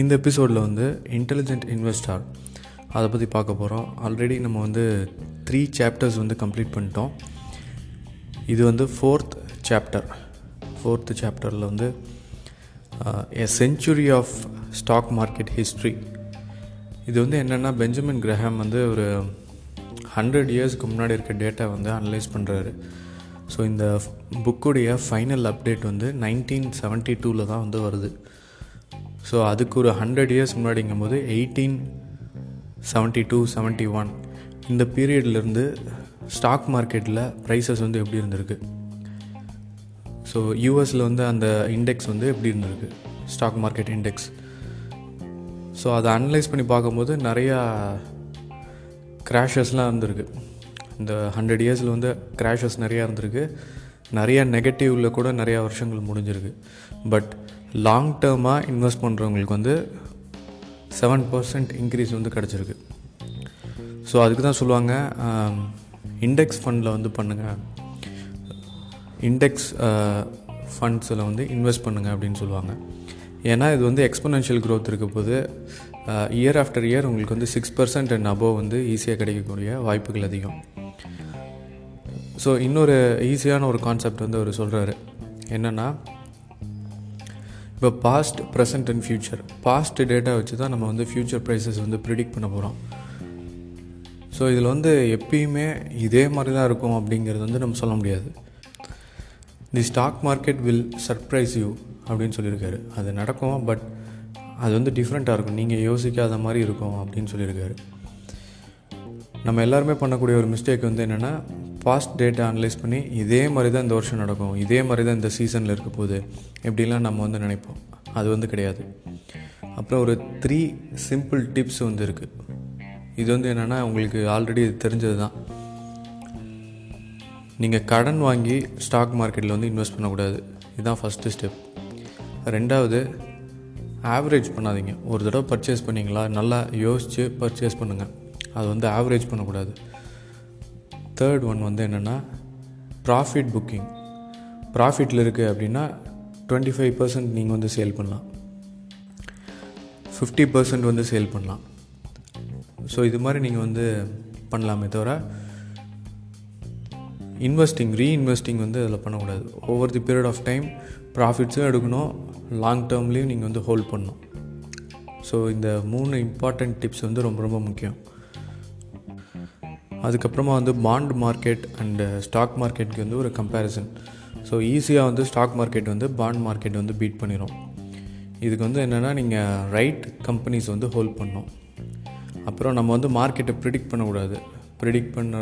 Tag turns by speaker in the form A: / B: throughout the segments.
A: இந்த எபிசோடில் வந்து இன்டெலிஜென்ட் இன்வெஸ்டார் அதை பற்றி பார்க்க போகிறோம் ஆல்ரெடி நம்ம வந்து த்ரீ சாப்டர்ஸ் வந்து கம்ப்ளீட் பண்ணிட்டோம். இது வந்து ஃபோர்த் சாப்டர் ஃபோர்த்து சாப்டரில் வந்து a century of stock market history இது வந்து என்னென்னா பெஞ்சமின் கிரஹாம் வந்து ஒரு ஹண்ட்ரட் இயர்ஸ்க்கு முன்னாடி இருக்க டேட்டா வந்து அனலைஸ் பண்ணுறாரு ஸோ இந்த புக்குடைய ஃபைனல் அப்டேட் வந்து நைன்டீன் செவன்ட்டி டூவில் தான் வந்து வருது. ஸோ அதுக்கு ஒரு hundred years முன்னாடிங்கும்போது eighteen seventy two seventy one இந்த பீரியட்லேருந்து ஸ்டாக் மார்க்கெட்டில் ப்ரைஸஸ் வந்து எப்படி இருந்திருக்கு? ஸோ யூஎஸில் வந்து அந்த இண்டெக்ஸ் வந்து எப்படி இருந்திருக்கு? ஸ்டாக் மார்க்கெட் இண்டெக்ஸ் ஸோ அதை அனலைஸ் பண்ணி பார்க்கும்போது நிறையா க்ராஷஸ்லாம் இருந்திருக்கு. இந்த ஹண்ட்ரட் இயர்ஸில் வந்து க்ராஷஸ் நிறையா இருந்திருக்கு. நிறையா நெகட்டிவில் கூட நிறையா வருஷங்கள் முடிஞ்சிருக்கு. பட் லாங் டேர்மாக இன்வெஸ்ட் பண்ணுறவங்களுக்கு வந்து செவன் பர்சன்ட் இன்க்ரீஸ் வந்து கிடச்சிருக்கு. ஸோ அதுக்கு தான் சொல்லுவாங்க இண்டெக்ஸ் ஃபண்டில் வந்து பண்ணுங்கள் இண்டெக்ஸ் ஃபண்ட்ஸில் வந்து இன்வெஸ்ட் பண்ணுங்கள் அப்படின்னு சொல்லுவாங்க. ஏன்னா இது வந்து எக்ஸ்பனென்ஷியல் க்ரோத் இருக்க போது இயர் ஆஃப்டர் இயர் உங்களுக்கு வந்து சிக்ஸ் பர்சன்ட் அண்ட் அபோவ் வந்து ஈஸியாக கிடைக்கக்கூடிய வாய்ப்புகள் அதிகம். ஸோ இன்னொரு ஈஸியான ஒரு கான்செப்ட் வந்து அவர் சொல்கிறாரு என்னென்னா இப்போ past present and future past data வச்சு தான் நம்ம வந்து ஃப்யூச்சர் ப்ரைஸஸ் வந்து ப்ரிடிக்ட் பண்ண போகிறோம் ஸோ இதில் வந்து எப்பயுமே இதே மாதிரி தான் இருக்கும் அப்படிங்கிறது வந்து நம்ம சொல்ல முடியாது. The stock market will surprise you அப்படின்னு சொல்லியிருக்காரு. அது நடக்கும் பட் அது வந்து டிஃப்ரெண்ட்டாக இருக்கும். நீங்கள் யோசிக்காத மாதிரி இருக்கும் அப்படின்னு சொல்லியிருக்காரு. நம்ம எல்லாருமே பண்ணக்கூடிய ஒரு மிஸ்டேக் வந்து என்னென்னா பாஸ்ட் டேட்டா அனலைஸ் பண்ணி இதே மாதிரி தான் இந்த வருஷம் நடக்கும். இதே மாதிரி தான் இந்த சீசனில் இருக்க போகுது. எப்படிலாம் நம்ம வந்து நினைப்போம். அது வந்து கிடையாது. அப்புறம் ஒரு த்ரீ சிம்பிள் டிப்ஸ் வந்து இருக்குது இது வந்து என்னென்னா உங்களுக்கு ஆல்ரெடி தெரிஞ்சது தான் நீங்கள் கடன் வாங்கி ஸ்டாக் மார்க்கெட்டில் வந்து இன்வெஸ்ட் பண்ணக்கூடாது. இதுதான் ஃபஸ்ட்டு ஸ்டெப் ரெண்டாவது ஆவரேஜ் பண்ணாதீங்க. ஒரு தடவை பர்ச்சேஸ் பண்ணிங்களா? நல்லா யோசித்து பர்ச்சேஸ் பண்ணுங்கள் அது வந்து ஆவரேஜ் பண்ணக்கூடாது. தேர்ட் ஒன் வந்து என்னென்னா ப்ராஃபிட் புக்கிங் ப்ராஃபிட்டில் இருக்குது அப்படின்னா டுவெண்ட்டி ஃபைவ் பர்சன்ட் நீங்கள் வந்து சேல் பண்ணலாம். ஃபிஃப்டி பர்சன்ட் வந்து சேல் பண்ணலாம். ஸோ இது மாதிரி நீங்கள் வந்து பண்ணலாமே தவிர இன்வெஸ்டிங் ரீஇன்வெஸ்டிங் வந்து அதில் பண்ணக்கூடாது. Over the period of time ப்ராஃபிட்ஸும் எடுக்கணும் லாங் டேர்ம்லேயும் நீங்கள் வந்து ஹோல்ட் பண்ணணும். ஸோ இந்த மூணு இம்பார்ட்டண்ட் டிப்ஸ் வந்து ரொம்ப ரொம்ப முக்கியம். அதுக்கப்புறமா வந்து பாண்ட் மார்க்கெட் அண்டு ஸ்டாக் மார்க்கெட்டுக்கு வந்து ஒரு கம்பேரிசன் ஸோ ஈஸியாக வந்து ஸ்டாக் மார்க்கெட் வந்து பாண்ட் மார்க்கெட் வந்து பீட் பண்ணிடும் இதுக்கு வந்து என்னென்னா நீங்கள் ரைட் கம்பெனிஸ் வந்து ஹோல்ட் பண்ணணும் அப்புறம் நம்ம வந்து மார்க்கெட்டை ப்ரிடிக்ட் பண்ணக்கூடாது. ப்ரிடிக்ட் பண்ண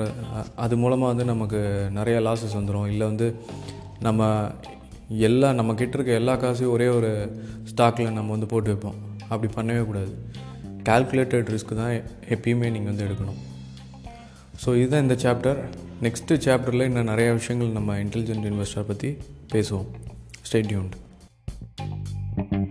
A: அது மூலமாக வந்து நமக்கு நிறைய லாஸஸ் வந்துடும் இல்லை வந்து நம்ம எல்லா நம்ம கிட்ட இருக்க எல்லா காசையும் ஒரே ஒரு ஸ்டாக்கில் நம்ம வந்து போட்டு வைப்போம். அப்படி பண்ணவே கூடாது. கால்குலேட்டட் ரிஸ்க் தான் எப்பயுமே நீங்கள் வந்து எடுக்கணும். ஸோ இதுதான் இந்த சாப்டர் நெக்ஸ்ட்டு சாப்டரில் இன்னும் நிறையா விஷயங்கள் நம்ம இன்டெலிஜென்ட் இன்வெஸ்டர் பற்றி பேசுவோம். ஸ்டேட்யூன்ட் thank